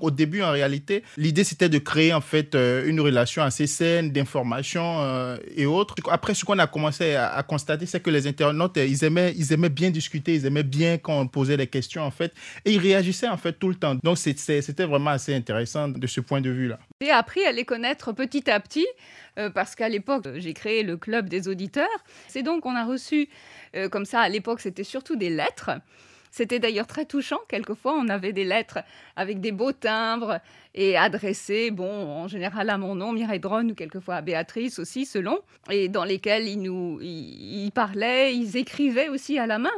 Au début, en réalité, l'idée c'était de créer en fait euh, une relation assez saine d'information euh, et autres. Après, ce qu'on a commencé à, constater, c'est que les internautes, ils aimaient, ils aimaient bien discuter, ils aimaient bien quand on posait des questions en fait, et ils réagissaient en fait tout le temps. Donc c'était vraiment assez intéressant de ce point de vue-là. J'ai appris à les connaître petit à petit euh, parce qu'à l'époque, j'ai créé le club des auditeurs. C'est donc on a reçu comme ça à l'époque, c'était surtout des lettres. C'était d'ailleurs très touchant. Quelquefois, on avait des lettres avec des beaux timbres et adressées, bon, en général à mon nom, Mireille Drone, ou quelquefois à Béatrice aussi, selon, et dans lesquelles ils nous ils, parlaient, ils écrivaient aussi à la main.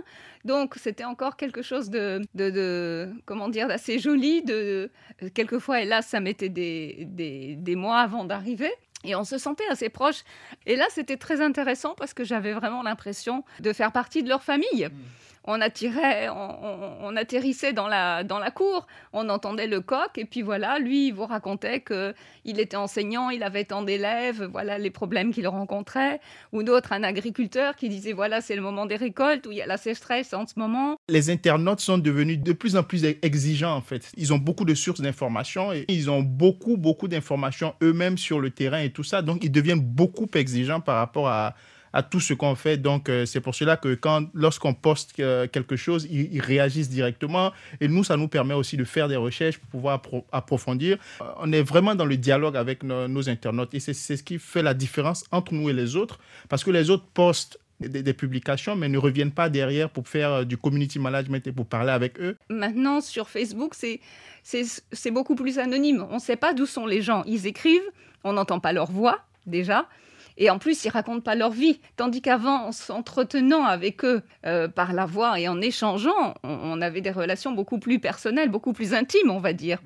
Donc, c'était encore quelque chose de, de, comment dire, d'assez joli. De, quelquefois, hélas, ça mettait des, des, des mois avant d'arriver. Et on se sentait assez proches. Et là, c'était très intéressant parce que j'avais vraiment l'impression de faire partie de leur famille. Mmh on attirait, on, atterrissait dans la, dans la cour, on entendait le coq, et puis voilà, lui, il vous racontait qu'il était enseignant, il avait tant d'élèves, voilà les problèmes qu'il rencontrait, ou d'autres, un agriculteur qui disait, voilà, c'est le moment des récoltes, où il y a la sécheresse en ce moment. Les internautes sont devenus de plus en plus exigeants, en fait. Ils ont beaucoup de sources d'informations, et ils ont beaucoup, beaucoup d'informations eux-mêmes sur le terrain et tout ça, donc ils deviennent beaucoup exigeants par rapport à à tout ce qu'on fait. Donc, euh, c'est pour cela que quand, lorsqu'on poste euh, quelque chose, ils, réagissent directement. Et nous, ça nous permet aussi de faire des recherches pour pouvoir approfondir. Euh, on est vraiment dans le dialogue avec nos, internautes. Et c'est ce qui fait la différence entre nous et les autres. Parce que les autres postent des, publications, mais ne reviennent pas derrière pour faire du community management et pour parler avec eux. Maintenant, sur Facebook, c'est beaucoup plus anonyme. On ne sait pas d'où sont les gens. Ils écrivent, on n'entend pas leur voix déjà. Et en plus, ils racontent pas leur vie. Tandis qu'avant, en s'entretenant avec eux euh, par la voix et en échangeant, on, avait des relations beaucoup plus personnelles, beaucoup plus intimes, on va dire.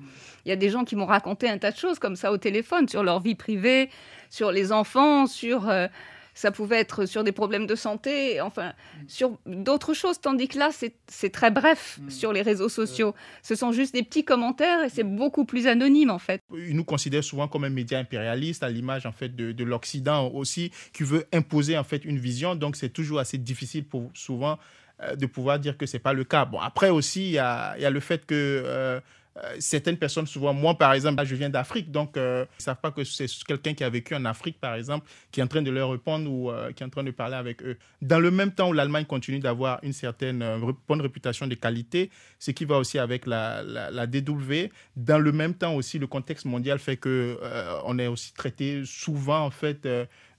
Il y a des gens qui m'ont raconté un tas de choses comme ça au téléphone, sur leur vie privée, sur les enfants, sur... Euh, ça pouvait être sur des problèmes de santé, enfin, sur d'autres choses, tandis que là, c'est très bref mm. sur les réseaux sociaux. Ce sont juste des petits commentaires et c'est beaucoup plus anonyme, en fait. Ils nous considèrent souvent comme un média impérialiste, à l'image, en fait, de, de l'Occident aussi, qui veut imposer, en fait, une vision. Donc, c'est toujours assez difficile pour souvent euh, de pouvoir dire que c'est pas le cas. Bon, après aussi, il y a, y a, le fait que... Euh, euh, certaines personnes, souvent, moi par exemple, je viens d'Afrique, donc euh, ils ne savent pas que c'est quelqu'un qui a vécu en Afrique, par exemple, qui est en train de leur répondre ou euh, qui est en train de parler avec eux. Dans le même temps où l'Allemagne continue d'avoir une certaine bonne réputation de qualité, ce qui va aussi avec la, la, DW, dans le même temps aussi, le contexte mondial fait que on est aussi traité souvent, en fait,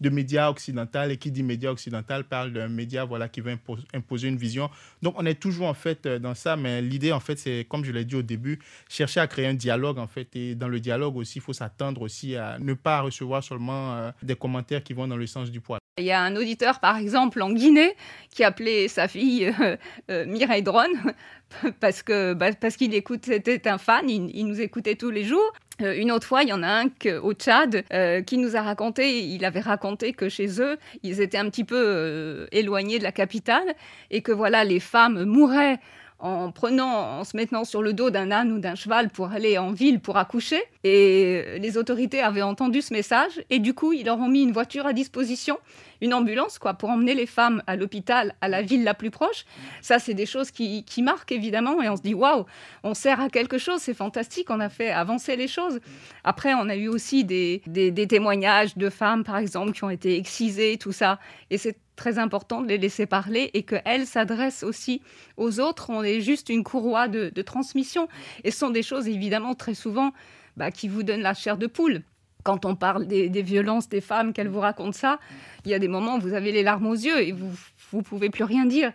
de médias occidentaux, et qui dit média occidental parle d'un média voilà, qui veut imposer une vision. Donc on est toujours en fait dans ça, mais l'idée en fait c'est, comme je l'ai dit au début, chercher à créer un dialogue en fait. Et dans le dialogue aussi, il faut s'attendre aussi à ne pas recevoir seulement euh, des commentaires qui vont dans le sens du poil. Il y a un auditeur, par exemple, en Guinée, qui appelait sa fille euh, euh, Mireille parce que bah, parce qu'il écoute, c'était un fan, il, nous écoutait tous les jours. une autre fois, il y en a un au Tchad qui nous a raconté, il avait raconté que chez eux, ils étaient un petit peu éloignés de la capitale et que voilà, les femmes mouraient en prenant, en se mettant sur le dos d'un âne ou d'un cheval pour aller en ville pour accoucher. Et les autorités avaient entendu ce message et du coup, ils leur ont mis une voiture à disposition, une ambulance, quoi, pour emmener les femmes à l'hôpital, à la ville la plus proche. Ça, c'est des choses qui, marquent évidemment et on se dit waouh, on sert à quelque chose, c'est fantastique, on a fait avancer les choses. Après, on a eu aussi des, des témoignages de femmes, par exemple, qui ont été excisées, tout ça. Et c'est très important de les laisser parler et qu'elles s'adressent aussi aux autres. On est juste une courroie de, transmission. Et ce sont des choses, évidemment, très souvent, bah, qui vous donnent la chair de poule. Quand on parle des, violences des femmes, qu'elles vous racontent ça, il y a des moments où vous avez les larmes aux yeux et vous ne pouvez plus rien dire.